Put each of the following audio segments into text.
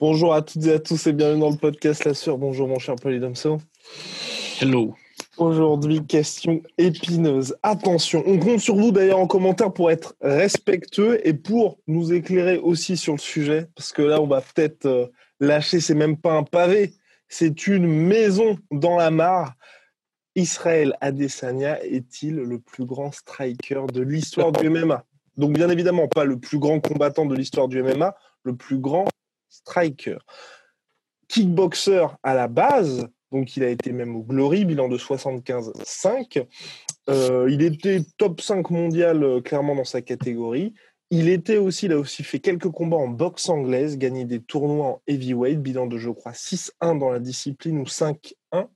Bonjour à toutes et à tous et bienvenue dans le podcast La Sueur. Bonjour mon cher Polydomso. Hello. Aujourd'hui, question épineuse. Attention, on compte sur vous d'ailleurs en commentaire pour être respectueux et pour nous éclairer aussi sur le sujet, parce que là, on va peut-être euh, lâcher, c'est même pas un pavé, c'est une maison dans la mare. Israël Adesanya est-il le plus grand striker de l'histoire du MMA Donc bien évidemment, pas le plus grand combattant de l'histoire du MMA, le plus grand striker. Kickboxer à la base, donc il a été même au Glory, bilan de 75-5. Euh, il était top 5 mondial euh, clairement dans sa catégorie. Il était aussi, il a aussi fait quelques combats en boxe anglaise, gagné des tournois en heavyweight, bilan de je crois 6-1 dans la discipline ou 5-1.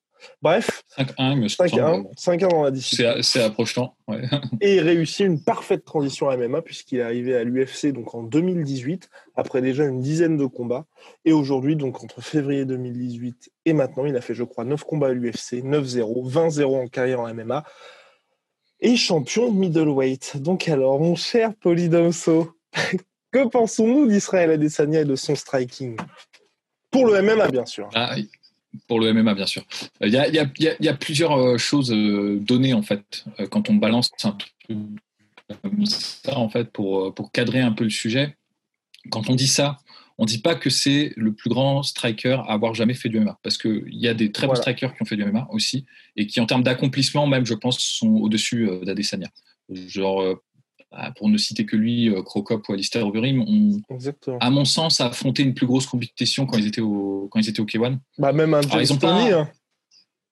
Bref, 5-1, me 5-1 5-1 dans la discipline. C'est approchant. Ouais. et réussit une parfaite transition à MMA puisqu'il est arrivé à l'UFC donc en 2018 après déjà une dizaine de combats et aujourd'hui donc entre février 2018 et maintenant il a fait je crois 9 combats à l'UFC 9-0 20-0 en carrière en MMA et champion middleweight donc alors mon cher Polydomso que pensons-nous d'Israël Adesanya et de son striking? Pour le MMA bien sûr Ah, pour le MMA, bien sûr. Il y a, il y a- il y plusieurs euh, choses euh, données, en fait, euh, quand on balance un truc comme ça, en fait, pour, euh, pour cadrer un peu le sujet. Quand on dit ça, on ne dit pas que c'est le plus grand striker à avoir jamais fait du MMA. Parce qu'il y a des très bons Voilà. strikers qui ont fait du MMA aussi, et qui, en termes d'accomplissement, même, je pense, sont au-dessus euh, d'Adesanya. Genre, euh, pour ne citer que lui, euh, Crocop ou Alistair Overeem, ont, exactement à mon sens, affronté une plus grosse compétition quand ils étaient au, quand ils étaient au K1. bah même un Alors, James ils ont Toney, pas- hein.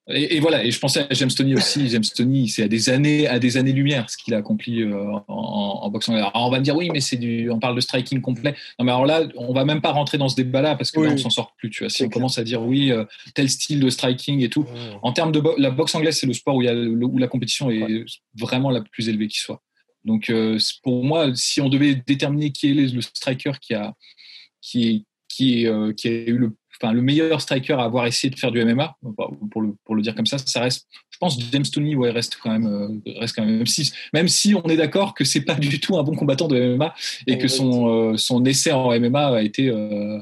Et, et voilà, et je pensais à James Tony aussi. James Tony, c'est à des années, à des années-lumière ce qu'il a accompli euh, en, en boxe anglaise. Alors, on va me dire oui, mais c'est du, on parle de striking complet. Non, mais alors là, on va même pas rentrer dans ce débat-là parce que Oui, là, on s'en sort plus. Tu vois, si on clair. commence à dire oui, euh, tel style de striking et tout. En termes de bo- la boxe anglaise, c'est le sport où, y a où la compétition est vraiment la plus élevée qui soit. Donc, euh, pour moi, si on devait déterminer qui est le striker qui a, qui est, qui est, euh, qui a eu le, enfin, le meilleur striker à avoir essayé de faire du MMA, pour le, pour le dire comme ça, ça reste, je pense, James Tony, ouais, reste quand même, euh, reste quand même, même si, même si on est d'accord que c'est pas du tout un bon combattant de MMA et que son, son essai en MMA a été, euh,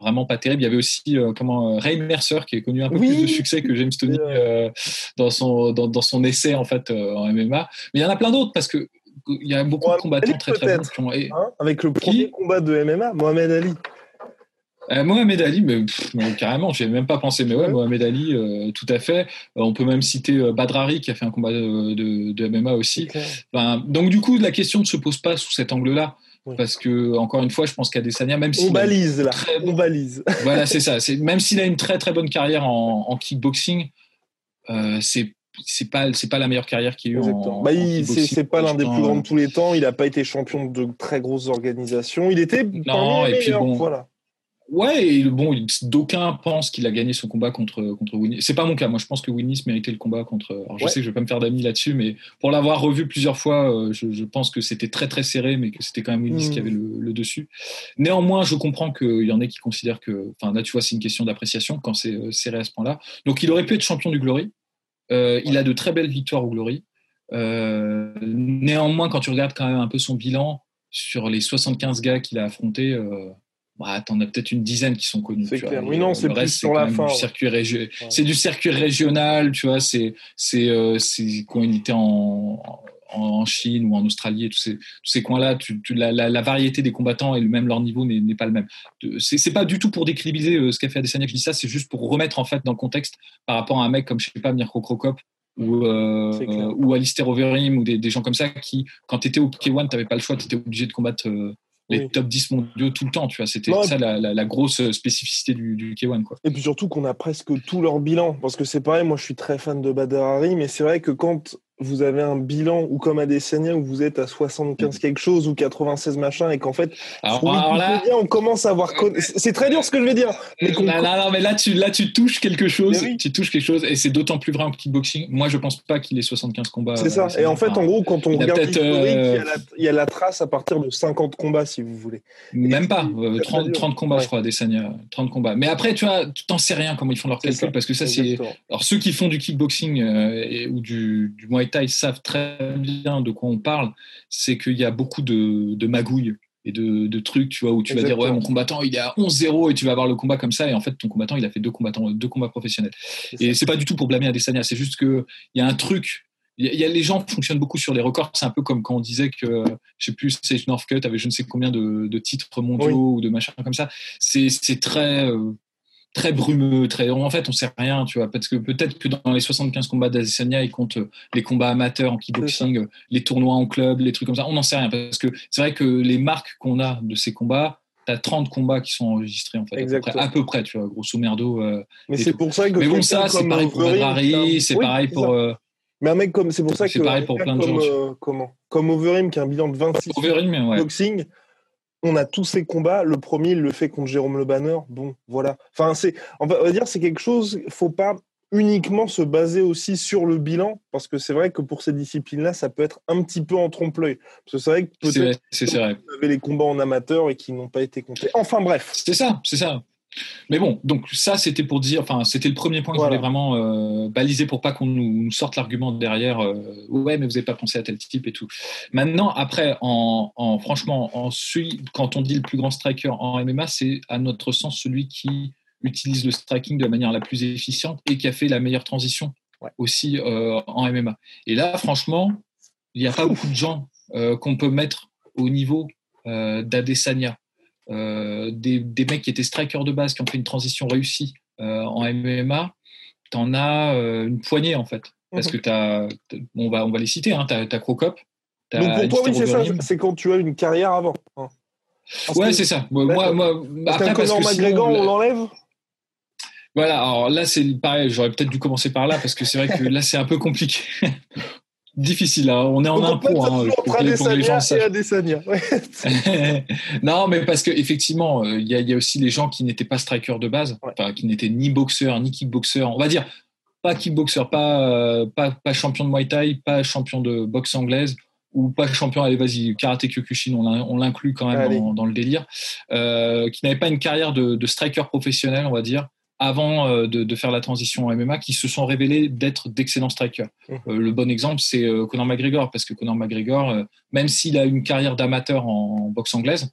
vraiment pas terrible. Il y avait aussi euh, comment Ray Mercer qui est connu un peu Oui. plus de succès que James Tony euh, dans son dans, dans son essai en fait euh, en MMA. Mais il y en a plein d'autres parce que il y a beaucoup de combattants Ali, très très bons peut-être. qui ont. et- Hein, avec le premier combat de MMA, Mohamed Ali. Euh, Mohamed Ali, mais, pff, carrément, j'ai même pas pensé, mais ouais, Ouais. Mohamed Ali, euh, tout à fait. Euh, on peut même citer Badrari qui a fait un combat de, de, de MMA aussi. Enfin, donc du coup, la question ne se pose pas sous cet angle-là, Oui. parce que encore une fois, je pense qu'Adesanya, même On si balise là, très on balise. voilà, c'est ça. C'est même s'il a une très très bonne carrière en, en kickboxing, c'est c'est pas c'est pas la meilleure carrière qu'il y a eu en, Exactement. en Bah, c'est pas l'un des plus grands de tous les temps. Il n'a pas été champion de très grosses organisations. Il était les et puis bon, Voilà. Ouais, et bon, d'aucuns pensent qu'il a gagné son combat contre contre Winnie. C'est pas mon cas. Moi, je pense que Winnie méritait le combat contre. Alors, je Ouais. sais que je vais pas me faire d'amis là-dessus, mais pour l'avoir revu plusieurs fois, euh, je, je pense que c'était très très serré, mais que c'était quand même Winnie qui avait le, le dessus. Néanmoins, je comprends qu'il y en ait qui considèrent que, enfin, là, tu vois, c'est une question d'appréciation quand c'est euh, serré à ce point-là. Donc, il aurait pu être champion du Glory. Euh, Il a de très belles victoires au Glory. Euh, néanmoins, quand tu regardes quand même un peu son bilan sur les 75 gars qu'il a affrontés, euh, bah, t'en as peut-être une dizaine qui sont connus. C'est vois. Oui, non, c'est plus sur la fin, du ouais. circuit régio- Ouais. C'est du circuit régional, tu vois. C'est c'est euh, c'est quand il était en, en, Chine ou en Australie et tous ces, coins-là, tu, tu- la, la, la variété des combattants et le même leur niveau n'est pas le même. C'est pas du tout pour décribiliser euh, ce qu'a fait Adesanya que je dis ça, c'est juste pour remettre en fait dans le contexte par rapport à un mec comme je sais pas Mirko Krokop ou euh, ou Alistair Overeem ou des, des gens comme ça qui quand tu étais au K1 t'avais pas le choix, tu étais obligé de combattre euh, les Oui. top 10 mondiaux tout le temps, tu vois, c'était ça la, la, la grosse spécificité du, du K1 quoi. Et puis surtout qu'on a presque tout leur bilan. Parce que c'est pareil, moi je suis très fan de Badr Hari, mais c'est vrai que quand vous avez un bilan ou comme Adesanya où vous êtes à 75 mm. quelque chose ou 96 machin et qu'en fait alors, là, on commence à avoir c'est très dur ce que je vais dire mais non, non, mais là tu là tu touches quelque chose tu touches quelque chose et c'est d'autant plus vrai en kickboxing. Moi je pense pas qu'il ait 75 combats c'est ça et en fait en gros quand on regarde euh, il, y a la, trace à partir de 50 combats si vous voulez. Même pas 30, 30, combats je crois Adesanya 30 combats. Mais après tu vois tu t'en sais rien comment ils font leur calcul parce que ça c'est alors ceux qui font du kickboxing euh, ou du, du Muay Thai savent très bien de quoi on parle, c'est qu'il y a beaucoup de, de magouilles et de, de, trucs, tu vois, où tu vas dire, ouais, mon combattant, il est à 11-0 et tu vas avoir le combat comme ça. Et en fait, ton combattant, il a fait deux, combattants, deux combats professionnels. Et c'est pas du tout pour blâmer Adesanya, c'est juste qu'il y a un truc. Il y, a, les gens fonctionnent beaucoup sur les records. C'est un peu comme quand on disait que, je sais plus, Sage Northcutt avait je ne sais combien de, de titres mondiaux ou de machins comme ça. C'est très, euh, très brumeux, très. En fait, on sait rien, tu vois, parce que peut-être que dans les 75 combats d'Adesanya, il compte euh, les combats amateurs en kickboxing, euh, les tournois en club, les trucs comme ça. On n'en sait rien parce que c'est vrai que les marques qu'on a de ces combats, tu as 30 combats qui sont enregistrés en fait, à peu, près, tu vois, grosso merdo. Euh, mais c'est pour ça que. Mais bon, ça, c'est pareil pour Harry, c'est pareil pour. mais un mec comme c'est pour ça que c'est pareil pour plein de gens. comment Comme Overeem qui a un bilan de 26 Overeem, ouais. boxing on a tous ces combats. Le premier, il le fait contre Jérôme Le Banner. Bon, voilà. Enfin, c'est, on va dire, c'est quelque chose. Faut pas uniquement se baser aussi sur le bilan, parce que c'est vrai que pour ces disciplines-là, ça peut être un petit peu en trompe-l'œil. Parce que c'est vrai que peut-être vous avez les combats en amateur et qui n'ont pas été comptés. Enfin bref. C'est ça, c'est ça. Mais bon, donc ça, c'était pour dire, enfin, c'était le premier point que je voulais vraiment euh, baliser pour pas qu'on nous, sorte l'argument derrière. Euh, ouais, mais vous n'avez pas pensé à tel type et tout. Maintenant, après, en, franchement, en quand on dit le plus grand striker en MMA, c'est à notre sens celui qui utilise le striking de la manière la plus efficiente et qui a fait la meilleure transition aussi euh, en MMA. Et là, franchement, il n'y a pas beaucoup de gens qu'on peut mettre au niveau d'Adesanya des, des, mecs qui étaient strikers de base, qui ont fait une transition réussie euh, en MMA, tu en as euh, une poignée en fait. Parce mhm. que tu as, on va, on va les citer, hein, tu as, as Crocop. Donc pour toi, oui, c'est ça, c'est quand tu as une carrière avant. Hein. ouais, c'est ça. Moi, moi, après, parce que McGregor, on l'enlève voilà, alors là c'est pareil, j'aurais peut-être dû commencer par là parce que c'est vrai que là c'est un peu compliqué difficile. Hein. On est en impôt. Hein, gens non, mais parce que effectivement, euh, il y, y, a aussi les gens qui n'étaient pas strikers de base, qui n'étaient ni boxeurs ni kickboxeurs. On va dire pas kickboxer, pas, euh, pas, pas champion de Muay Thai, pas champion de boxe anglaise ou pas champion, allez vas-y, karaté Kyokushin, on l'inclut quand même dans, le délire, euh, qui n'avait pas une carrière de, de striker professionnel, on va dire, avant euh, de, faire la transition en MMA qui se sont révélés d'être d'excellents strikers. Mmh. Euh, le bon exemple, c'est euh, Conor McGregor, parce que Conor McGregor, même s'il a une carrière d'amateur en, boxe anglaise,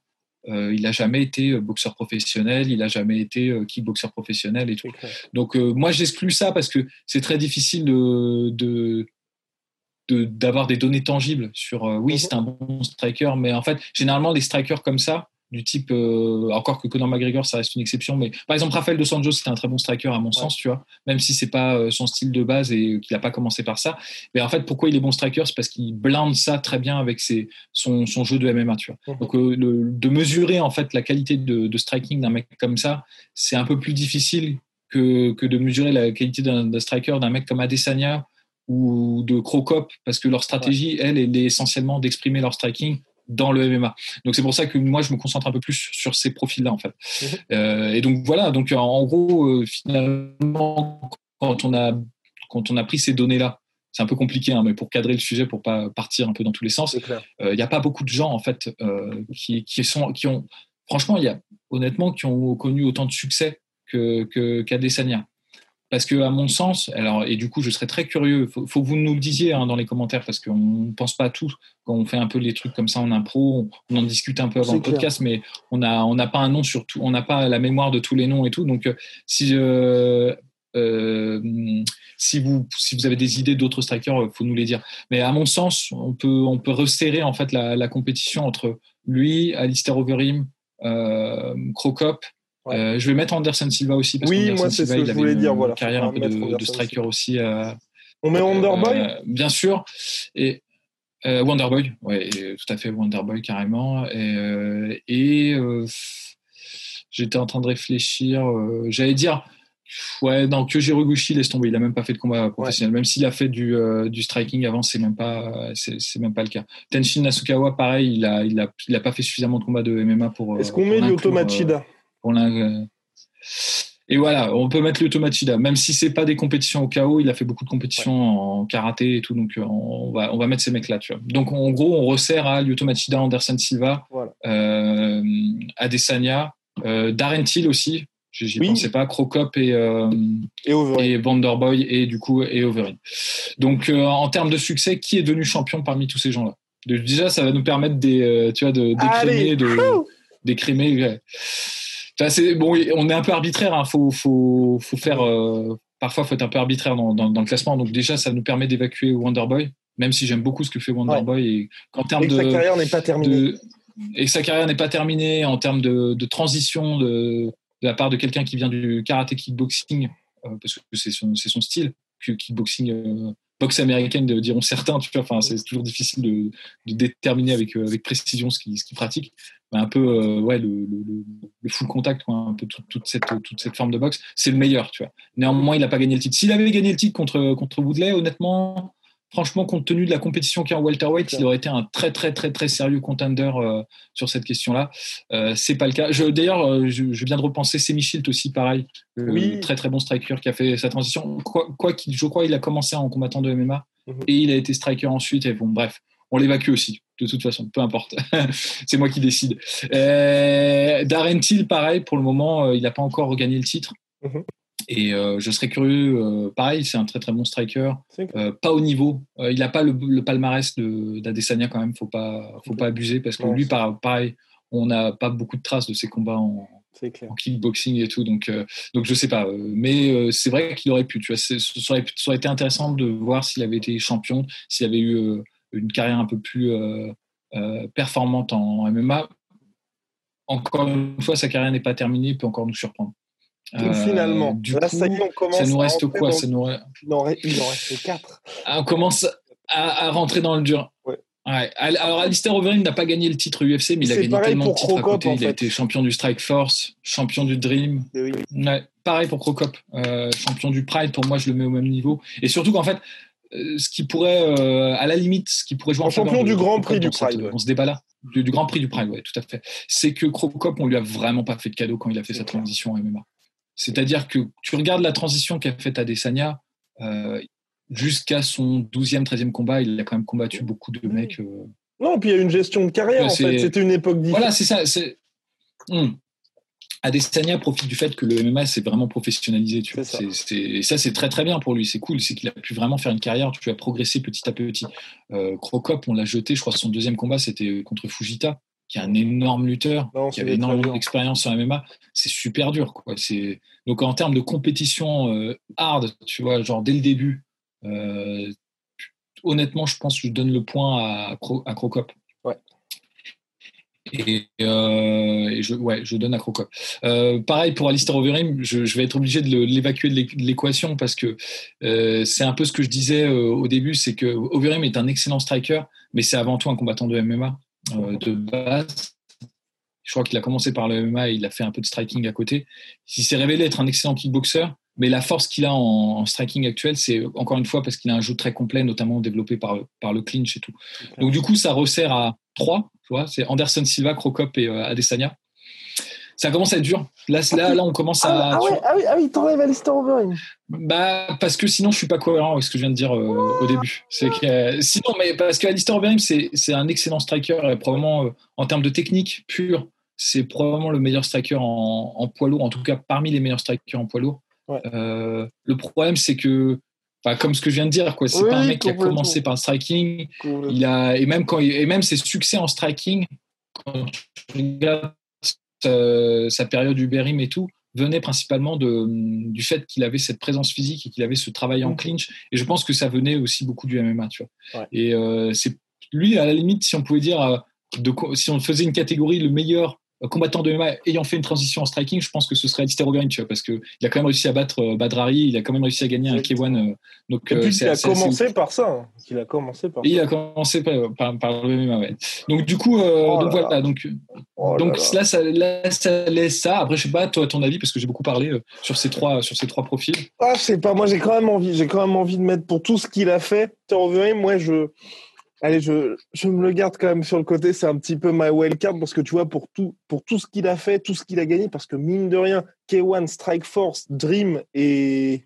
il n'a jamais été boxeur professionnel, il n'a jamais été kickboxer professionnel et tout. Donc moi, j'exclus ça parce que c'est très difficile de, d'avoir des données tangibles sur oui, mmh. c'est un bon striker, mais en fait, généralement, les strikers comme ça, du type, euh, encore que Conor McGregor, ça reste une exception, mais par exemple, Rafael Dos Anjos, c'était un très bon striker à mon sens, tu vois, même si c'est pas euh, son style de base et qu'il n'a pas commencé par ça. Mais en fait, pourquoi il est bon striker C'est parce qu'il blinde ça très bien avec ses, son, son, jeu de MMA, tu vois. Mhm. Donc, euh, de mesurer en fait la qualité de, striking d'un mec comme ça, c'est un peu plus difficile que, que de mesurer la qualité d'un striker d'un mec comme Adesanya ou de Crocop, parce que leur stratégie, elle, elle est essentiellement d'exprimer leur striking dans le MMA. Donc c'est pour ça que moi je me concentre un peu plus sur ces profils-là en fait. Mhm. Euh, et donc voilà, donc en gros euh, finalement quand on a quand on a pris ces données-là, c'est un peu compliqué, hein, mais pour cadrer le sujet, pour pas partir un peu dans tous les sens, euh, il n'y a pas beaucoup de gens en fait qui, qui, sont qui ont franchement il y a honnêtement qui ont connu autant de succès que qu'Adesanya. Parce que, à mon sens, alors, et du coup, je serais très curieux, il faut, que vous nous le disiez hein, dans les commentaires, parce qu'on ne pense pas à tout. Quand on fait un peu les trucs comme ça en impro, on, en discute un peu avant le podcast, mais on n'a on pas un nom sur tout, on n'a pas la mémoire de tous les noms et tout. Donc, euh, si, euh, euh, si, vous, si vous avez des idées d'autres strikers, il faut nous les dire. Mais à mon sens, on peut, on peut resserrer en fait la, compétition entre lui, Alistair Overeem, Crocop euh, je vais mettre Anderson Silva aussi parce oui, moi c'est ce que je voulais dire. Voilà, carrière un peu de, striker aussi. Euh, on met Wonderboy euh, Bien sûr. Et Wonderboy, ouais, tout à fait Wonderboy carrément. Et, et j'étais en train de réfléchir. J'allais dire Ouais, non, Kyoji Roguchi, laisse tomber. Il a même pas fait de combat professionnel. Même s'il a fait du, du striking avant, c'est même pas, c'est même pas le cas. Tenshin Nasukawa, pareil, il a, il a, il a pas fait suffisamment de combats de MMA pour. Est-ce qu'on met Lyoto Machida et voilà, on peut mettre le même si c'est pas des compétitions au KO, il a fait beaucoup de compétitions en karaté et tout, donc on va, on va mettre ces mecs-là, tu vois. Donc en gros, on resserre à Lyoto Machida, Anderson Silva, euh, Adesanya, euh, Darren Till aussi, J'y pensais pas. Crocop et, euh, et, et Vanderboy et du coup et Overeem. Donc euh, en termes de succès, qui est devenu champion parmi tous ces gens-là? Déjà, ça va nous permettre des, euh, tu vois, de d'écrémer, de d'écrémer. C'est bon, on est un peu arbitraire. Hein. Faut, faut, faut faire. Euh, parfois, faut être un peu arbitraire dans, dans, dans, le classement. Donc déjà, ça nous permet d'évacuer Wonderboy, même si j'aime beaucoup ce que fait Wonderboy ouais. et qu'en termes de sa carrière n'est pas terminée. et sa carrière n'est pas terminée en termes de, de transition de de la part de quelqu'un qui vient du karaté kickboxing, euh, parce que c'est son, son, style, que kickboxing, euh, boxe américaine, diront certains, tu vois, enfin, c'est toujours difficile de, déterminer avec, euh, avec précision ce qu'il ce qu pratique. un peu, ouais, le, full contact, quoi, un peu toute, toute, cette, toute cette forme de boxe, c'est le meilleur, tu vois. Néanmoins, il n'a pas gagné le titre. S'il avait gagné le titre contre, contre Woodley, honnêtement, franchement, compte tenu de la compétition qui est en welterweight, il aurait été un très très très très sérieux contender euh, sur cette question-là. Euh, c'est pas le cas. D'ailleurs, euh, je, je, viens de repenser Semi Shield aussi, pareil, oui. très très bon striker qui a fait sa transition. Quoi, quoi qu'il, je crois, il a commencé en combattant de MMA mm -hmm. et il a été striker ensuite. Et bon, bref, on l'évacue aussi. De toute façon, peu importe. c'est moi qui décide. Euh, Darren Till, pareil, pour le moment, il n'a pas encore gagné le titre. Mm -hmm. Et euh, je serais curieux, euh, pareil, c'est un très très bon striker, euh, pas au niveau. il n'a pas le, le palmarès d'Adesanya quand même, faut pas, faut pas abuser parce que lui, par, pareil, on n'a pas beaucoup de traces de ses combats en, en kickboxing et tout, donc donc je sais pas. mais c'est vrai qu'il aurait pu. Tu vois, ça aurait été intéressant de voir s'il avait été champion, s'il avait eu une carrière un peu plus performante en MMA. Encore une fois, sa carrière n'est pas terminée, il peut encore nous surprendre. Donc, finalement, du là, coup, ça, y on commence ça nous reste quoi? ça nous... il, en reste, il en reste 4. Ah, on commence à, à, rentrer dans le dur. Ouais. Ouais. Alors, Alistair Overeem n'a pas gagné le titre UFC, mais il a gagné tellement de titres à côté. Il fait. a été champion du Strike Force, champion du Dream. Oui. Ouais. Pareil pour Crocop, euh, champion du Pride. Pour moi, je le mets au même niveau. Et surtout qu'en fait, euh, ce qui pourrait, euh, à la limite, ce qui pourrait jouer en, en champion du Grand Prix du Pride, cette, dans ce débat-là, du, du, Grand Prix du Pride, ouais, tout à fait. C'est que Crocop, on lui a vraiment pas fait de cadeau quand il a fait sa transition en MMA. C'est-à-dire que tu regardes la transition qu'a faite Adesanya, euh, jusqu'à son 12e, 13e combat, il a quand même combattu beaucoup de mecs. Euh... Non, puis il y a une gestion de carrière, en fait. C'était une époque différente. Voilà, c'est ça. C'est... Hum. Adesanya profite du fait que le MMA s'est vraiment professionnalisé. Tu vois. Ça. C'est, c'est, et ça, c'est très très bien pour lui. C'est cool. C'est qu'il a pu vraiment faire une carrière. Tu as progressé petit à petit. Euh, Crocop, on l'a jeté. Je crois que son deuxième combat, c'était contre Fujita qui est un énorme lutteur, non, qui avait énormément d'expérience sur MMA, c'est super dur. Quoi. Donc en termes de compétition euh, hard, tu vois, genre dès le début, euh, honnêtement, je pense que je donne le point à, Cro- à Crocop. Ouais. Et, euh, et je, ouais, je donne à Crocop. Pareil pour Alistair Overeem, je, je, vais être obligé de, l'évacuer de l'équation parce que c'est un peu ce que je disais au début, c'est que Overeem est un excellent striker, mais c'est avant tout un combattant de MMA de base. Je crois qu'il a commencé par le MMA et il a fait un peu de striking à côté. Il s'est révélé être un excellent kickboxer, mais la force qu'il a en, striking actuel, c'est encore une fois parce qu'il a un jeu très complet, notamment développé par, par le clinch et tout. Okay. Donc du coup, ça resserre à trois. Tu vois, c'est Anderson Silva, Crocop et euh, Adesanya. Ça commence à être dur. Là, là, là on commence à. Ah, ouais, ah oui, ah oui, t'enlèves Alistair Overeem. Bah, parce que sinon, je suis pas cohérent avec ce que je viens de dire euh, au début. C'est que, euh, sinon, mais parce que Alistair Overeem, c'est, c'est un excellent striker et probablement, euh, en termes de technique pure, c'est probablement le meilleur striker en, en, poids lourd, en tout cas parmi les meilleurs strikers en poids lourd. Ouais. Euh, le problème, c'est que, bah, comme ce que je viens de dire, quoi, c'est oui, pas un mec qui a commencé par le striking. Il a, et même quand, il, et même ses succès en striking, quand tu regardes sa, sa période Uberim et tout, venait principalement de, du fait qu'il avait cette présence physique et qu'il avait ce travail en clinch. Et je pense que ça venait aussi beaucoup du MMA, tu vois. Ouais. Et euh, c'est lui, à la limite, si on pouvait dire, euh, de, si on faisait une catégorie, le meilleur combattant de MMA ayant fait une transition en striking, je pense que ce serait Alistair Overeem, tu vois, parce qu'il a quand même réussi à battre euh, Badrari, il a quand même réussi à gagner un K1. Euh, donc, Et puis, il a commencé par ça. Hein. Il a commencé par. Il a commencé par, par, le MMA, ouais. Donc du coup, oh donc voilà, donc, oh donc là, ça, là, ça laisse ça. Après, je sais pas, toi, ton avis, parce que j'ai beaucoup parlé sur ces trois, sur ces trois profils. Ah, je sais pas. Moi, j'ai quand même envie, j'ai quand même envie de mettre pour tout ce qu'il a fait. Overeem, moi, je Allez, je, je, me le garde quand même sur le côté. C'est un petit peu my wildcard parce que tu vois, pour tout, pour tout ce qu'il a fait, tout ce qu'il a gagné, parce que mine de rien, K1, Strike Force, Dream et.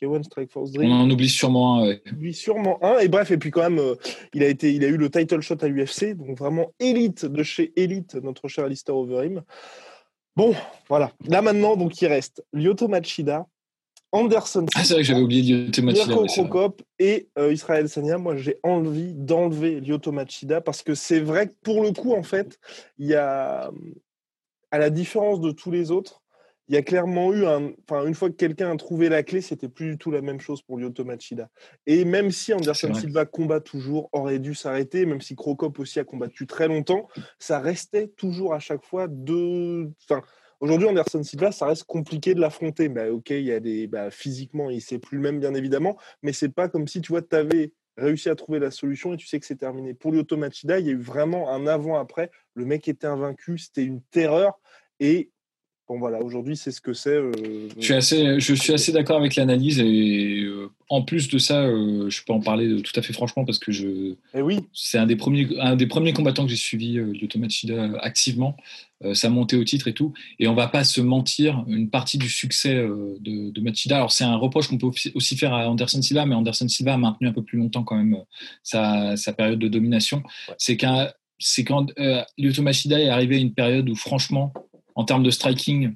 K1, Strike Force, Dream. On en oublie sûrement un. Ouais. On oublie sûrement un. Et bref, et puis quand même, euh, il, a été, il a eu le title shot à l'UFC. Donc vraiment élite de chez Elite, notre cher Alistair Overeem. Bon, voilà. Là maintenant, donc il reste Lyoto Machida, Anderson. Ah, c'est vrai que j'avais oublié Lyoto Machida. Mirko et euh, Israël Sania. Moi, j'ai envie d'enlever Lyoto Machida parce que c'est vrai que pour le coup, en fait, il y a, à la différence de tous les autres, il y a clairement eu un. Enfin, une fois que quelqu'un a trouvé la clé, c'était plus du tout la même chose pour Lyoto Machida. Et même si Anderson Silva combat toujours, aurait dû s'arrêter, même si Crocop aussi a combattu très longtemps, ça restait toujours à chaque fois deux. Enfin, Aujourd'hui, Anderson Silva, ça reste compliqué de l'affronter. Bah, ok, il y a des, bah, physiquement, il c'est plus le même, bien évidemment, mais c'est pas comme si tu vois, tu avais réussi à trouver la solution et tu sais que c'est terminé. Pour l'Automachida, il y a eu vraiment un avant-après. Le mec était invaincu, c'était une terreur. Et Bon voilà, aujourd'hui c'est ce que c'est. Euh, je suis assez, je suis assez d'accord avec l'analyse et euh, en plus de ça, euh, je peux en parler tout à fait franchement parce que je. Eh oui. C'est un des premiers, un des premiers combattants que j'ai suivi euh, Machida activement. ça montait au titre et tout. Et on va pas se mentir, une partie du succès de, de, Machida. Alors c'est un reproche qu'on peut aussi faire à Anderson Silva, mais Anderson Silva a maintenu un peu plus longtemps quand même sa, sa période de domination. C'est qu'un c'est quand euh, Machida est arrivé à une période où franchement en termes de striking,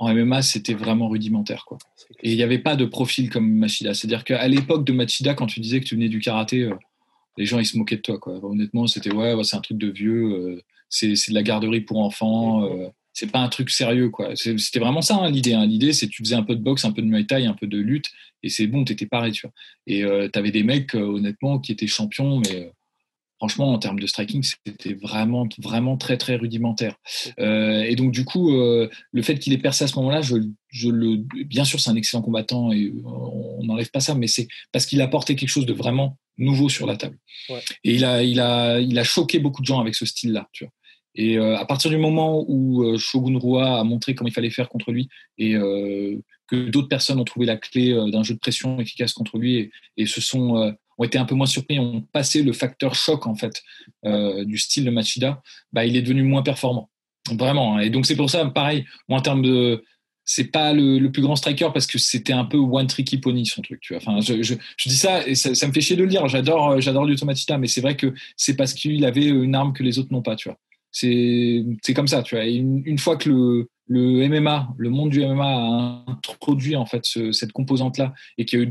en MMA, c'était vraiment rudimentaire. Quoi. Et il n'y avait pas de profil comme Machida. C'est-à-dire qu'à l'époque de Machida, quand tu disais que tu venais du karaté, euh, les gens, ils se moquaient de toi. Quoi. Honnêtement, c'était ouais, c'est un truc de vieux, euh, c'est, de la garderie pour enfants, euh, c'est pas un truc sérieux. quoi. c'était vraiment ça hein, l'idée. Hein. L'idée, c'est que tu faisais un peu de boxe, un peu de muay thai, un peu de lutte, et c'est bon, tu étais pareil. Tu vois. Et tu avais des mecs, honnêtement, qui étaient champions, mais franchement, en termes de striking, c'était vraiment, vraiment très, très rudimentaire. Euh, et donc, du coup, euh, le fait qu'il ait percé à ce moment-là, je, le, bien sûr, c'est un excellent combattant et on n'enlève pas ça, mais c'est parce qu'il a apporté quelque chose de vraiment nouveau sur la table. Et il a, il, a, il a choqué beaucoup de gens avec ce style-là, tu vois. Et euh, à partir du moment où Shogun Rua a montré comment il fallait faire contre lui et que d'autres personnes ont trouvé la clé d'un jeu de pression efficace contre lui et, et se sont ont été un peu moins surpris, ont passé le facteur choc en fait euh, du style de Machida, bah, il est devenu moins performant. Vraiment. Hein. Et donc c'est pour ça, pareil, en termes de c'est pas le, plus grand striker parce que c'était un peu one tricky pony son truc tu vois enfin je, dis ça et ça, me fait chier de le dire j'adore euh, j'adore mais c'est vrai que c'est parce qu'il avait une arme que les autres n'ont pas tu vois c'est c'est comme ça tu vois une, une, fois que le le MMA le monde du MMA a introduit en fait cette composante là et qu'il y a eu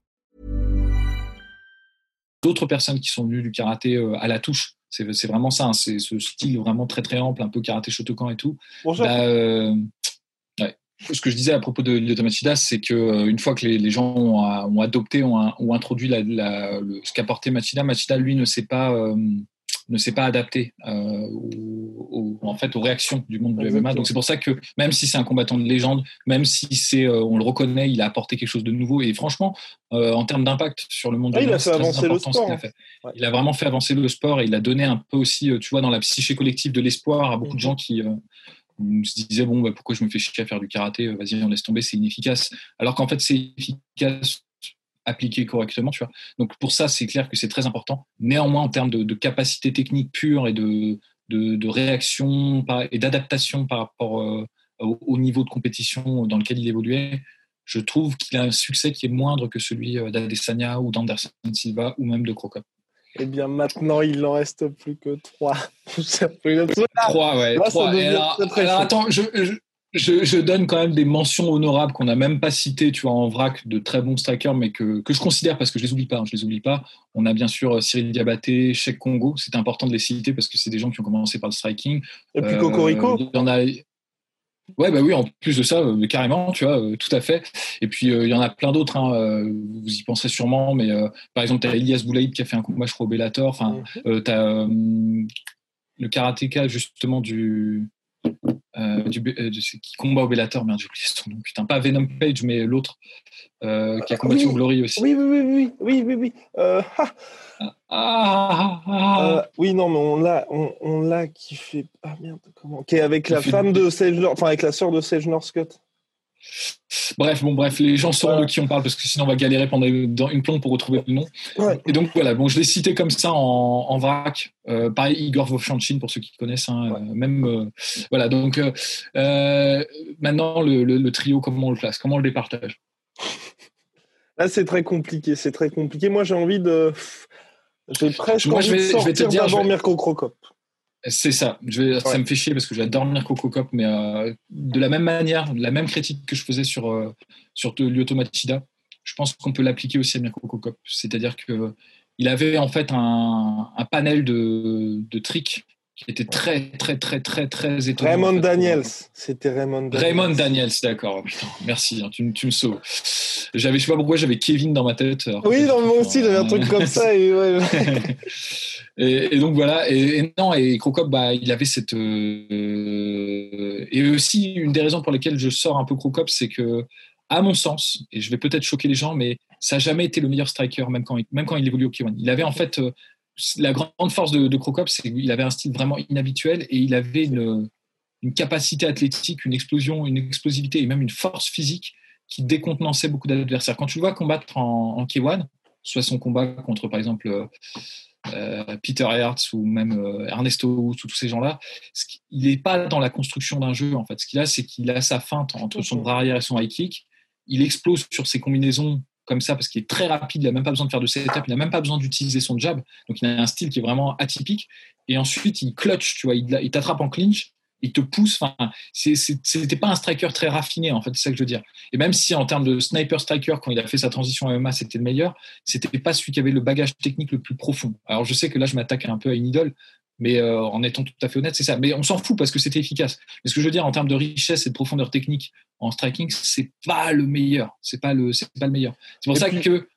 D'autres personnes qui sont venues du karaté euh, à la touche, c'est vraiment ça, hein, c'est ce style vraiment très très ample, un peu karaté Shotokan et tout. Bonjour. Bah, euh, ce que je disais à propos de l'île c'est que euh, une fois que les, gens ont, adopté, ont, introduit la, le, ce qu'apportait Machida, Machida lui ne sait pas ne s'est pas adapté euh, aux, en fait, aux réactions du monde du MMA. Donc c'est pour ça que même si c'est un combattant de légende, même si c'est, euh, on le reconnaît, il a apporté quelque chose de nouveau. Et franchement, euh, en termes d'impact sur le monde ah, du MMA, il a avancer le sport. Il a, fait. il a vraiment fait avancer le sport et il a donné un peu aussi, tu vois, dans la psyché collective de l'espoir à beaucoup de mhm. gens qui se disaient bon bah, pourquoi je me fais chier à faire du karaté vas-y on laisse tomber c'est inefficace alors qu'en fait c'est efficace appliqué correctement, tu vois. Donc pour ça, c'est clair que c'est très important. Néanmoins, en termes de, capacité technique pure et de, de, réaction et d'adaptation par rapport euh, au, niveau de compétition dans lequel il évoluait, je trouve qu'il a un succès qui est moindre que celui euh, d'Adesanya ou d'Anderson Silva ou même de Crocop. Eh bien, maintenant, il n'en reste plus que trois. trois, ouais. trois. alors, attends, je, je, donne quand même des mentions honorables qu'on n'a même pas citées, tu vois, en vrac, de très bons strikers, mais que, que je considère parce que je les oublie pas. Hein, je les oublie pas. On a bien sûr euh, Cyril Diabaté, Cheikh Congo. C'est important de les citer parce que c'est des gens qui ont commencé par le striking. Et puis Cocorico. Euh, il y en a. Ouais, bah oui, en plus de ça, euh, carrément, tu vois, tout à fait. Et puis, il y en a plein d'autres, hein, vous y penserez sûrement, mais par exemple, tu as Elias Boulaïd qui a fait un coup de match au Bellator, enfin, mhm. tu as le karatéka, justement, du, euh, du, euh, qui combat au Bellator, merde, j'ai oublié son nom, putain, pas Venom Page, mais l'autre euh, qui a combattu au Glory aussi. Oui, oui, oui, oui, oui, oui, ah, ah, ah, oui, non, mais on l'a, on, on l'a qui fait, ah merde, comment, qui est avec la femme de Sage, enfin avec la sœur de Sage Northcutt. Bref, bon, bref, les gens sauront de qui on parle parce que sinon on va galérer pendant une plombe pour retrouver le nom. Et donc voilà, bon, je l'ai cité comme ça en, vrac. Euh, pareil, Igor Vovchanchin pour ceux qui connaissent. Hein, euh, même euh, voilà. Donc maintenant le, trio, comment on le place, comment on le départage? Là, c'est très compliqué. C'est très compliqué. Moi, j'ai envie de. J'ai presque Moi, envie je vais, de sortir je vais te dire, Mirko Krokop. C'est ça. Je Ça me fait chier parce que j'adore Mirko Cop, mais euh, de la même manière, la même critique que je faisais sur, euh, sur Lyoto Machida, je pense qu'on peut l'appliquer aussi à Mirko Cop. C'est-à-dire qu'il avait en fait un, un panel de, de tricks qui était très, très, très, très, très étonnant. Raymond Daniels. C'était Raymond Daniels. Raymond Daniels, d'accord. Merci, hein, tu, tu, me sauves. J'avais, je sais pas pourquoi j'avais Kevin dans ma tête. Oui, dans moi aussi, j'avais un truc comme ça. Et, ouais. Et, donc voilà, et, non, et Crocop, bah, il avait cette. Euh, et aussi, une des raisons pour lesquelles je sors un peu Crocop, c'est que, à mon sens, et je vais peut-être choquer les gens, mais ça n'a jamais été le meilleur striker, même quand, il, même quand il évolue au K1. Il avait en fait. Euh, la grande force de, de Crocop, c'est qu'il avait un style vraiment inhabituel et il avait une, une capacité athlétique, une explosion, une explosivité et même une force physique qui décontenançait beaucoup d'adversaires. Quand tu le vois combattre en, en K1, soit son combat contre, par exemple, euh, Peter Hertz ou même euh, Ernesto ou tous ces gens-là, il n'est pas dans la construction d'un jeu en fait. Ce qu'il a, c'est qu'il a sa feinte entre son bras arrière et son high kick. Il explose sur ses combinaisons comme ça parce qu'il est très rapide, il n'a même pas besoin de faire de setup, il n'a même pas besoin d'utiliser son jab. Donc il a un style qui est vraiment atypique. Et ensuite, il clutch, tu vois, il t'attrape en clinch il te pousse. Enfin, c'était pas un striker très raffiné, en fait, c'est ça que je veux dire. Et même si en termes de sniper striker, quand il a fait sa transition à MMA, c'était le meilleur, c'était pas celui qui avait le bagage technique le plus profond. Alors je sais que là, je m'attaque un peu à une idole, mais euh, en étant tout à fait honnête, c'est ça. Mais on s'en fout parce que c'était efficace. Mais ce que je veux dire en termes de richesse et de profondeur technique en striking, c'est pas le meilleur. C'est pas le, c'est pas le meilleur. C'est pour ça que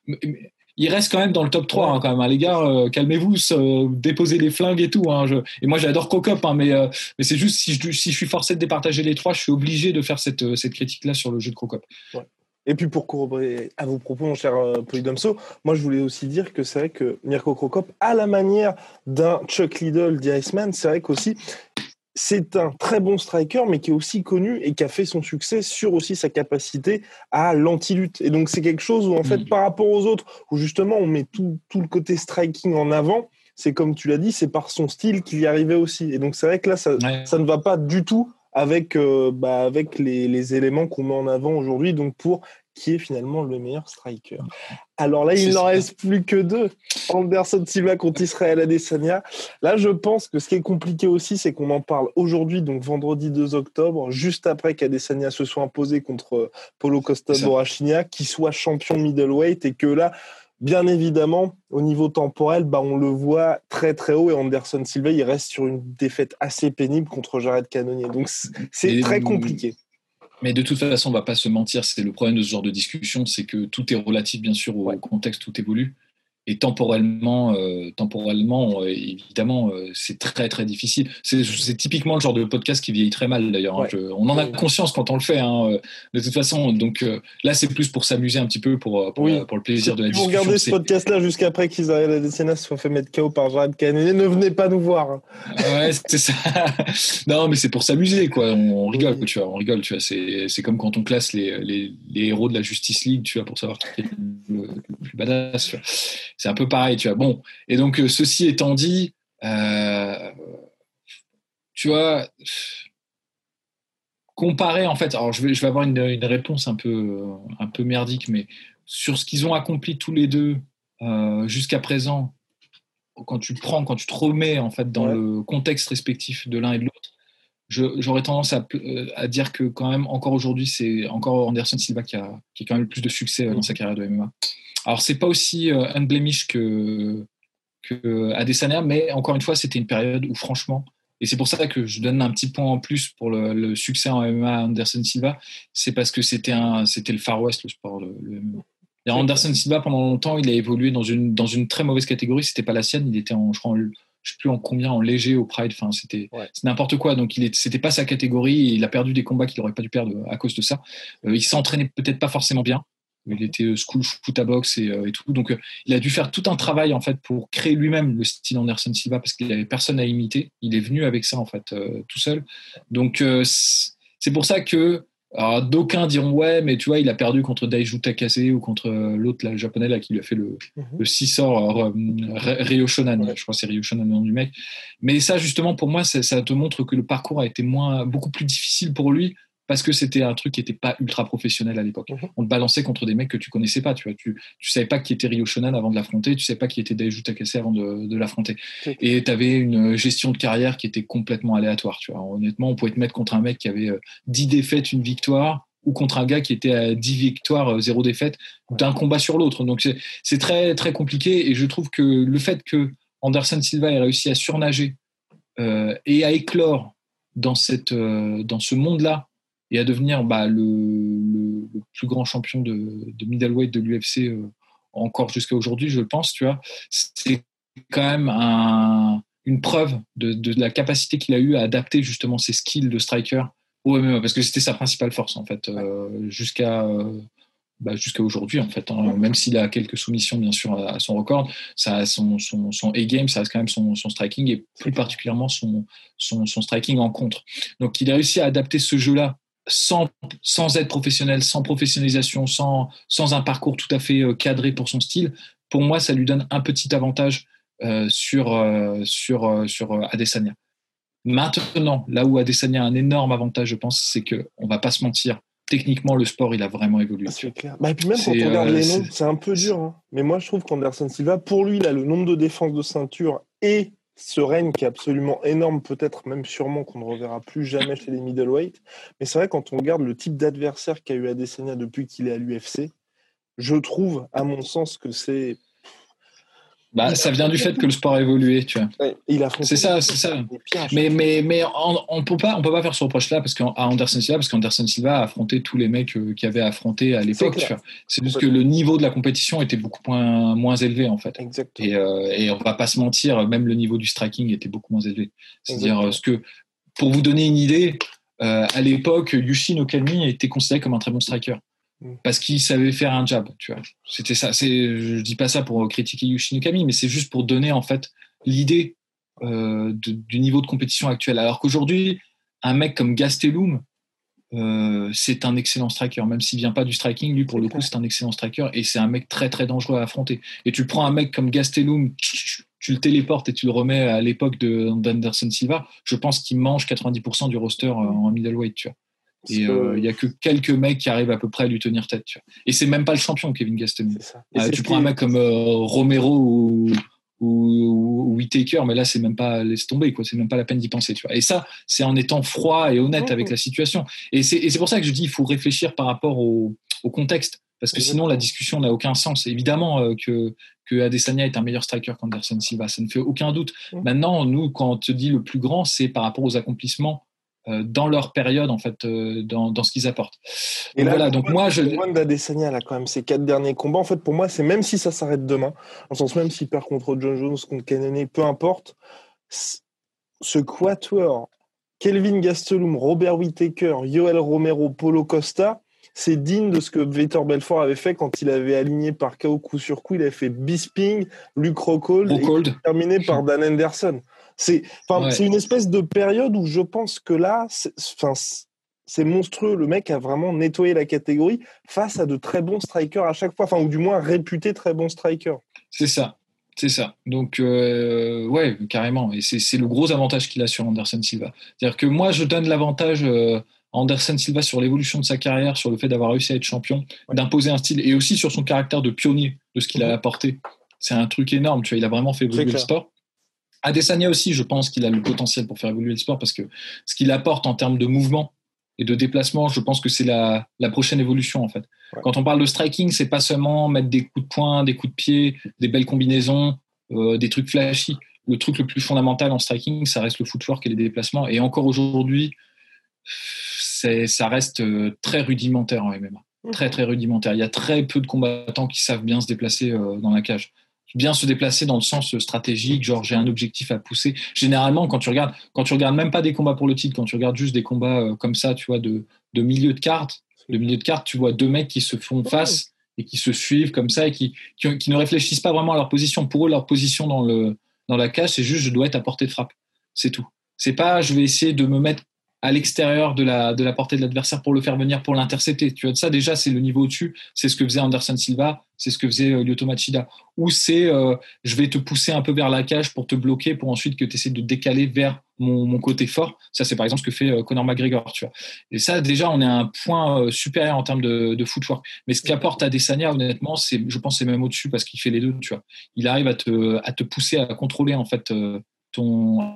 il reste quand même dans le top 3 hein, quand même. Hein. Les gars, euh, calmez-vous, euh, déposez les flingues et tout. Hein, Et moi, j'adore Cocop, mais, euh, mais c'est juste si je, suis forcé de départager les trois, je suis obligé de faire cette, cette critique-là sur le jeu de Crocop. Et puis pour corroborer à vos propos, mon cher Polydomso, moi je voulais aussi dire que c'est vrai que Mirko Crocop, à la manière d'un Chuck Liddell d'Iceman, c'est vrai qu'aussi c'est un très bon striker, mais qui est aussi connu et qui a fait son succès sur aussi sa capacité à l'anti-lutte. Et donc, c'est quelque chose où, en fait, mm. par rapport aux autres, où justement, on met tout, tout le côté striking en avant, c'est comme tu l'as dit, c'est par son style qu'il y arrivait aussi. Et donc, c'est vrai que là, ça, ça, ne va pas du tout avec, euh, bah, avec les, les éléments qu'on met en avant aujourd'hui. Donc, pour qui est finalement le meilleur striker. Alors là, il n'en reste plus que deux. Anderson Silva contre Israël Adesanya. Là, je pense que ce qui est compliqué aussi, c'est qu'on en parle aujourd'hui, donc vendredi 2 octobre, juste après qu'Adesanya se soit imposé contre Polo Costa Borrachina, qui soit champion middleweight et que là, bien évidemment, au niveau temporel, bah, on le voit très très haut et Anderson Silva, il reste sur une défaite assez pénible contre Jared Cannonier. Donc c'est très compliqué. Mais de toute façon, on va pas se mentir, c'est le problème de ce genre de discussion, c'est que tout est relatif, bien sûr, au contexte, tout évolue. Et temporellement, euh, temporellement euh, évidemment, euh, c'est très très difficile. C'est typiquement le genre de podcast qui vieillit très mal d'ailleurs. Hein. On en a conscience quand on le fait, hein, de toute façon. Donc là, c'est plus pour s'amuser un petit peu, pour, pour, le plaisir de la discussion. Vous regardez ce podcast-là jusqu'après qu'Israël Adesanya se soit fait mettre KO par Jared Cannonier, ne venez pas nous voir. Hein. Ouais, c'est ça. non, mais c'est pour s'amuser, quoi. On, rigole, tu vois. On rigole, tu vois. C'est comme quand on classe les, les, les, héros de la Justice League, tu vois, pour savoir qui est le, plus badass. Tu vois c'est un peu pareil, tu vois. Bon, et donc euh, ceci étant dit, euh, tu vois, comparer en fait, alors je vais, je vais avoir une, réponse un peu, un peu merdique, mais sur ce qu'ils ont accompli tous les deux euh, jusqu'à présent, quand tu prends, quand tu te remets en fait dans le contexte respectif de l'un et de l'autre, j'aurais tendance à, euh, à, dire que quand même encore aujourd'hui c'est encore Anderson Silva qui a, qui a quand même le plus de succès dans sa carrière de MMA. Alors c'est pas aussi unblemished que que Adesanya, mais encore une fois c'était une période où franchement et c'est pour ça que je donne un petit point en plus pour le, succès en MMA Anderson Silva, c'est parce que c'était le Far West le sport. Le, Et Anderson Silva pendant longtemps, il a évolué dans une dans une très mauvaise catégorie. C'était pas la sienne. Il était en, je crois, je sais plus en combien, en léger au Pride. Enfin, c'était n'importe quoi. Donc, il c'était pas sa catégorie. il a perdu des combats qu'il aurait pas dû perdre à cause de ça. Euh, il s'entraînait peut-être pas forcément bien. Il était euh, school foot à boxe et, euh, et, tout. Donc, euh, il a dû faire tout un travail en fait pour créer lui-même le style Anderson Silva parce qu'il avait personne à imiter. Il est venu avec ça en fait tout seul. Donc, c'est pour ça que d'aucuns diront ouais, mais tu vois, il a perdu contre Daiju Takase ou contre l'autre, le japonais là, qui lui a fait le, mm -hmm. le sort, Ryo Shonan. Je crois que c'est Ryo Shonan le nom du mec. Mais ça, justement, pour moi, ça, ça, te montre que le parcours a été moins, beaucoup plus difficile pour lui parce que c'était un truc qui n'était pas ultra professionnel à l'époque. Mhm. On te balançait contre des mecs que tu connaissais pas, tu vois. Tu, tu savais pas qui était Ryo Shonan avant de l'affronter, tu savais pas qui était Daiju Takase avant de, de l'affronter. Et tu avais une gestion de carrière qui était complètement aléatoire, tu vois. Honnêtement, on pouvait te mettre contre un mec qui avait 10 euh, défaites, une victoire, ou contre un gars qui était à 10 victoires, 0 euh, défaites, d'un combat sur l'autre. Donc c'est très, très compliqué. Et je trouve que le fait que Anderson Silva ait réussi à surnager euh, et à éclore dans, cette, euh, dans ce monde-là, et à devenir bah, le, le, plus grand champion de, de middleweight de l'UFC euh, encore jusqu'à aujourd'hui, je pense, tu vois, c'est quand même un, une preuve de, de, la capacité qu'il a eu à adapter justement ses skills de striker au MMA, parce que c'était sa principale force en fait, euh, jusqu'à euh, bah, jusqu'à aujourd'hui en fait. Hein, même s'il a quelques soumissions bien sûr à, à son record, ça, son, son, son A-game, ça reste quand même son, son, striking et plus particulièrement son, son, son striking en contre. Donc il a réussi à adapter ce jeu-là sans, sans être professionnel, sans professionnalisation, sans, sans un parcours tout à fait euh, cadré pour son style, pour moi, ça lui donne un petit avantage euh, sur, euh, sur, euh, sur Adesanya. Maintenant, là où Adesanya a un énorme avantage, je pense, c'est que on va pas se mentir. Techniquement, le sport, il a vraiment évolué. C'est clair. Bah, et puis même quand on regarde les noms, c'est un peu dur. Hein. Mais moi, je trouve qu'Anderson Silva, pour lui, il a le nombre de défenses de ceinture et ce règne qui est absolument énorme, peut-être même sûrement qu'on ne reverra plus jamais chez les middleweight. Mais c'est vrai, quand on regarde le type d'adversaire qu'a eu Adesanya depuis qu'il est à l'UFC, je trouve, à mon sens, que c'est bah, ça vient du fait que le sport a évolué, tu vois. il c'est ça, c'est ça. Mais, mais, mais on, ne peut pas, on peut pas faire ce reproche-là parce qu'à Anderson Silva, parce qu'Anderson Silva a affronté tous les mecs euh, qui avaient affronté à l'époque. C'est juste que le niveau de la compétition était beaucoup moins, moins élevé en fait. Exactement. Et, euh, et on va pas se mentir, même le niveau du striking était beaucoup moins élevé. C'est-à-dire euh, ce que, pour vous donner une idée, euh, à l'époque, Yushin Okami était considéré comme un très bon striker. Parce qu'il savait faire un jab, tu vois. C'était ça. C'est, je dis pas ça pour critiquer Yushin Kami, mais c'est juste pour donner en fait l'idée euh, de, du niveau de compétition actuel. Alors qu'aujourd'hui, un mec comme Gastelum, euh, c'est un excellent striker, même s'il vient pas du striking, lui pour le coup c'est un excellent striker et c'est un mec très très dangereux à affronter. Et tu prends un mec comme Gastelum, tu le téléportes et tu le remets à l'époque de d'Anderson Silva, je pense qu'il mange 90% du roster euh, en middleweight, tu vois. Et il euh, y a que quelques mecs qui arrivent à peu près à lui tenir tête. Tu vois. Et c'est même pas le champion, Kevin Gaston. Euh, tu prends un mec comme euh, Romero ou, ou, ou Whitaker, mais là, c'est même pas laisse tomber, quoi. C'est même pas la peine d'y penser, tu vois. Et ça, c'est en étant froid et honnête avec la situation. Et c'est pour ça que je dis, il faut réfléchir par rapport au, au contexte. Parce que sinon, la discussion n'a aucun sens. Évidemment euh, que, que Adesanya est un meilleur striker qu'Anderson Silva, ça ne fait aucun doute. Maintenant, nous, quand on te dit le plus grand, c'est par rapport aux accomplissements dans leur période en fait euh, dans, dans ce qu'ils apportent. Et là, voilà, donc moi je d'Adesanya là quand même ces quatre derniers combats en fait pour moi c'est même si ça s'arrête demain, en sens même s'il perd contre John Jones contre Cannonier, peu importe, ce quatuor Kelvin Gastelum, Robert Whittaker, Yoel Romero, Polo Costa, c'est digne de ce que Vitor Belfort avait fait quand il avait aligné par KO coup sur coup. Il avait fait Bisping, Luke Rockhold, et terminé par Dan Anderson. C'est ouais. une espèce de période où je pense que là, c'est monstrueux. Le mec a vraiment nettoyé la catégorie face à de très bons strikers à chaque fois, enfin, ou du moins réputés très bons strikers. C'est ça. C'est ça. Donc, euh, ouais, carrément. Et c'est le gros avantage qu'il a sur Anderson Silva. C'est-à-dire que moi, je donne l'avantage euh, à Anderson Silva sur l'évolution de sa carrière, sur le fait d'avoir réussi à être champion, ouais. d'imposer un style, et aussi sur son caractère de pionnier, de ce qu'il a apporté. C'est un truc énorme. Tu vois, il a vraiment fait évoluer le sport. Adesanya aussi, je pense qu'il a le potentiel pour faire évoluer le sport parce que ce qu'il apporte en termes de mouvement et de déplacement, je pense que c'est la, prochaine évolution en fait. Quand on parle de striking, c'est pas seulement mettre des coups de poing, des coups de pied, des belles combinaisons, euh, des trucs flashy. Le truc le plus fondamental en striking, ça reste le footwork et les déplacements. Et encore aujourd'hui, ça reste euh, très rudimentaire en MMA. Très très rudimentaire. Il y a très peu de combattants qui savent bien se déplacer euh, dans la cage bien se déplacer dans le sens stratégique, genre j'ai un objectif à pousser. Généralement, quand tu regardes, quand tu regardes même pas des combats pour le titre, quand tu regardes juste des combats euh, comme ça, tu vois, de, de milieu de cartes, de milieu de cartes, tu vois deux mecs qui se font face et qui se suivent comme ça et qui, qui, ne réfléchissent pas vraiment à leur position. Pour eux, leur position dans le dans la cage, c'est juste je dois être à portée de frappe. C'est tout. C'est pas je vais essayer de me mettre à l'extérieur de la, de la portée de l'adversaire pour le faire venir, pour l'intercepter. Tu vois, ça déjà, c'est le niveau au-dessus. C'est ce que faisait Anderson Silva, c'est ce que faisait euh, Lyoto Machida. Ou c'est euh, je vais te pousser un peu vers la cage pour te bloquer, pour ensuite que tu essaies de décaler vers mon, côté fort. Ça, c'est par exemple ce que fait euh, Conor McGregor. Tu vois. Et ça, déjà, on est à un point supérieur en termes de, de footwork. Mais ce qu'apporte Adesanya, honnêtement, c'est, je pense, c'est même au-dessus parce qu'il fait les deux. Tu vois. Il arrive à te, à te pousser à contrôler en fait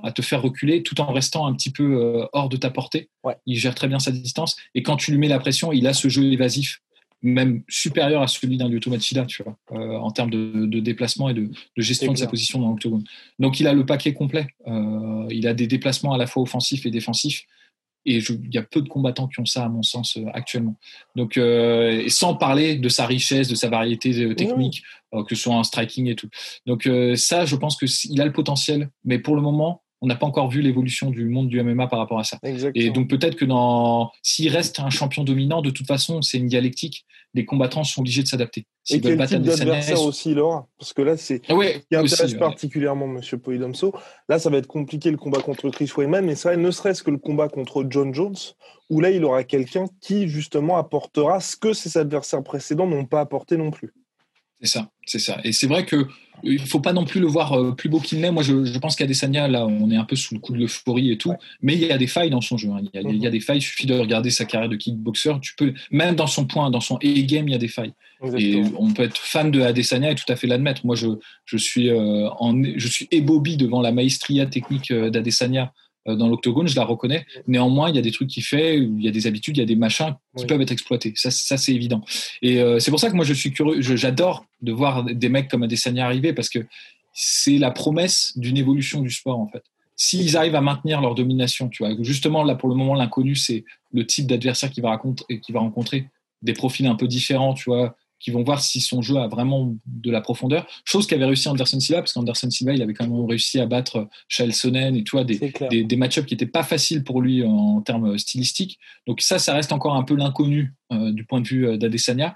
à te faire reculer tout en restant un petit peu euh, hors de ta portée. Il gère très bien sa distance. Et quand tu lui mets la pression, il a ce jeu évasif, même supérieur à celui d'un Lyoto Machida, tu vois, euh, en termes de, déplacement et de, gestion de sa position dans l'octogone. Donc il a le paquet complet. Euh, il a des déplacements à la fois offensifs et défensifs. Et il y a peu de combattants qui ont ça, à mon sens, euh, actuellement. Donc, euh, sans parler de sa richesse, de sa variété euh, technique, que ce soit en striking et tout. Donc, ça, je pense qu'il a le potentiel. Mais pour le moment, on n'a pas encore vu l'évolution du monde du MMA par rapport à ça. Et donc peut-être que dans, s'il reste un champion dominant, de toute façon, c'est une dialectique. Les combattants sont obligés de s'adapter. Et quel type d'adversaire aussi il aura Parce que là, c'est ah ce qui intéresse particulièrement Monsieur Poidomso. Là, ça va être compliqué le combat contre Chris Weidman, mais ça, ne serait-ce que le combat contre John Jones, où là, il aura quelqu'un qui justement apportera ce que ses adversaires précédents n'ont pas apporté non plus. C'est ça, c'est ça. Et c'est vrai que il faut pas non plus le voir euh, plus beau qu'il n'est. Moi, je, je pense qu'Adesanya, là, on est un peu sous le coup de l'euphorie et tout, mais il y a des failles dans son jeu. Hein. Il, y a, il, y a, des failles. Il suffit de regarder sa carrière de kickboxer. Tu peux, même dans son point, dans son A-game, il y a des failles. Et on peut être fan de Adesanya et tout à fait l'admettre. Moi, je, je suis euh, en, je suis ébobi devant la maestria technique euh, d'Adesanya euh, dans l'octogone, je la reconnais. Néanmoins, il y a des trucs qu'il fait, il y a des habitudes, il y a des machins qui peuvent être exploités. Ça, ça c'est évident. Et euh, c'est pour ça que moi, je suis curieux, j'adore de voir des mecs comme Adesanya arriver parce que c'est la promesse d'une évolution du sport, en fait. S'ils arrivent à maintenir leur domination, tu vois, justement, là, pour le moment, l'inconnu, c'est le type d'adversaire qu'il va, va rencontrer, des profils un peu différents, tu vois, qui vont voir si son jeu a vraiment de la profondeur. Chose qu'avait réussi Anderson Silva, parce qu'Anderson Silva, il avait quand même réussi à battre Charles Sonnen et tout, des, des, des match-ups qui n'étaient pas faciles pour lui en termes stylistiques. Donc ça, ça reste encore un peu l'inconnu euh, du point de vue euh, d'Adesanya.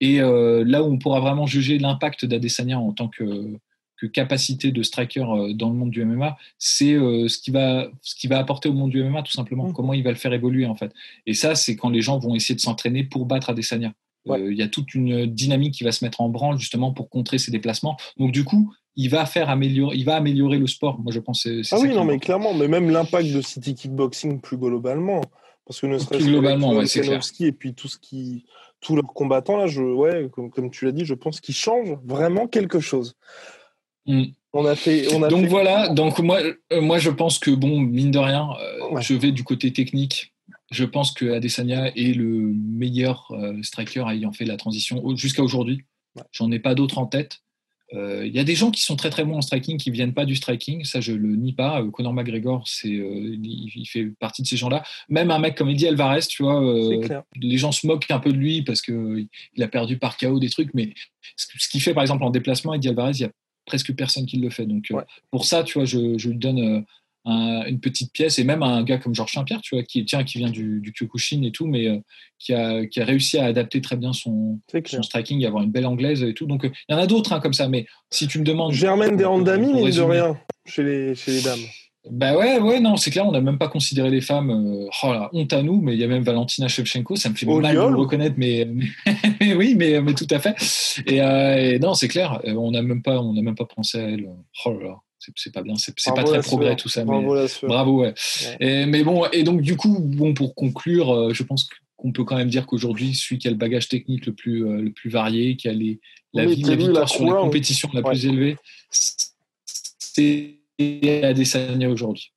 Et euh, là où on pourra vraiment juger l'impact d'Adesanya en tant que, que, capacité de striker dans le monde du MMA, c'est ce, qui va, ce qui va apporter au monde du MMA, tout simplement. Mmh. Comment il va le faire évoluer, en fait. Et ça, c'est quand les gens vont essayer de s'entraîner pour battre Adesanya. Euh, il y a toute une dynamique qui va se mettre en branle justement pour contrer ces déplacements. Donc du coup, il va faire améliorer, il va améliorer le sport. Moi, je pense. ah oui, non, mais clairement, mais même l'impact de City Kickboxing plus globalement, parce que ne serait-ce globalement, ouais, et puis tout ce qui, tous leurs combattants là, je, ouais, comme, comme tu l'as dit, je pense qu'ils changent vraiment quelque chose. Mm. On a fait, on a donc voilà, donc moi, euh, moi je pense que bon, mine de rien, euh, je vais du côté technique je pense que Adesanya est le meilleur euh, striker ayant fait la transition jusqu'à aujourd'hui. J'en ai pas d'autres en tête. Euh, il y a des gens qui sont très très bons en striking qui viennent pas du striking, ça je le nie pas. Euh, Conor McGregor, c'est, il, fait partie de ces gens-là. Même un mec comme Eddie Alvarez, tu vois, les gens se moquent un peu de lui parce que il a perdu par KO des trucs, mais ce qu'il fait par exemple en déplacement, Eddie Alvarez, il y a presque personne qui le fait. Donc pour ça, tu vois, je, je lui donne une petite pièce et même un gars comme Georges Saint-Pierre, tu vois, qui tiens, qui vient du, du Kyokushin et tout, mais euh, qui, a, qui a réussi à adapter très bien son, son striking avoir une belle anglaise et tout. Donc il y en a d'autres hein, comme ça, mais si tu me demandes. Germaine Derandami, mais de rien chez les, chez les dames. Bah ouais, ouais, non, c'est clair, on n'a même pas considéré les femmes. Euh, oh là, honte à nous, mais il y a même Valentina Shevchenko, ça me fait mal de le reconnaître, mais, mais, oui, mais, mais, tout à fait. Et, euh, et non, c'est clair, on n'a même pas, on n'a même pas pensé à elle. Oh là là c'est pas bien, c'est pas très progrès tout ça. Bravo, mais, bravo ouais. Et, mais bon, et donc du coup, bon, pour conclure, euh, je pense qu'on peut quand même dire qu'aujourd'hui, celui qui a le bagage technique le plus, euh, le plus varié, qui a les, la, vie, la victoire sur la compétition la plus élevée, c'est Adesanya aujourd'hui.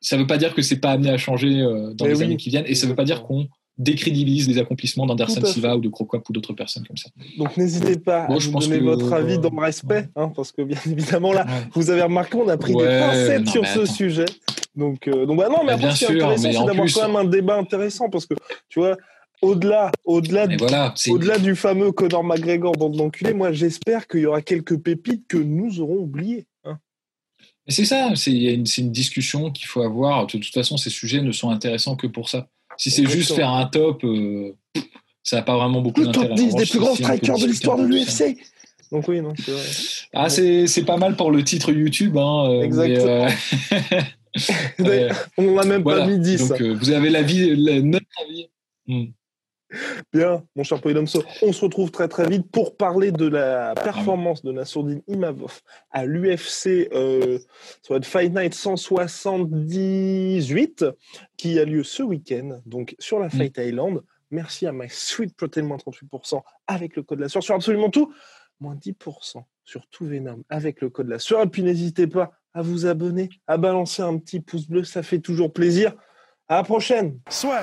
Ça ne veut pas dire que c'est pas amené à changer euh, dans les années qui viennent, et ça ne veut pas dire qu'on décrédibilise les accomplissements d'Anderson Silva ou de Crocop ou d'autres personnes comme ça. Donc n'hésitez pas à nous donner votre avis dans le respect, hein, parce que bien évidemment là, vous avez remarqué, on a pris des pincettes sur ce sujet. Donc, euh, donc bah non, mais, après, ce qui est intéressant, c'est d'avoir quand même un débat intéressant, parce que tu vois, au-delà, au-delà, du, au-delà du fameux Conor McGregor dans l'enculé, moi j'espère qu'il y aura quelques pépites que nous aurons oubliées. Hein. C'est ça, c'est une, une, discussion qu'il faut avoir. De toute façon, ces sujets ne sont intéressants que pour ça. Si c'est juste faire un top, euh, ça n'a pas vraiment beaucoup d'intérêt. Le top 10 des plus grands strikers de l'histoire de l'UFC. Donc oui, non, c'est vrai. Ah, c'est, pas mal pour le titre YouTube. Hein, euh, Exactement. Euh, on n'a même pas mis 10. Donc, vous avez l'avis, notre avis. Hmm. Bien, mon cher Polydomso, on se retrouve très très vite pour parler de la performance de Nassourdine Imavov à l'UFC euh, Fight Night 178 qui a lieu ce week-end, donc sur la mm. Fight Island. Merci à My Sweet Protein, moins 38% avec le code la sueur sur absolument tout, moins 10% sur tout Venom avec le code la sueur. Et puis n'hésitez pas à vous abonner, à balancer un petit pouce bleu, ça fait toujours plaisir. À la prochaine. Soit.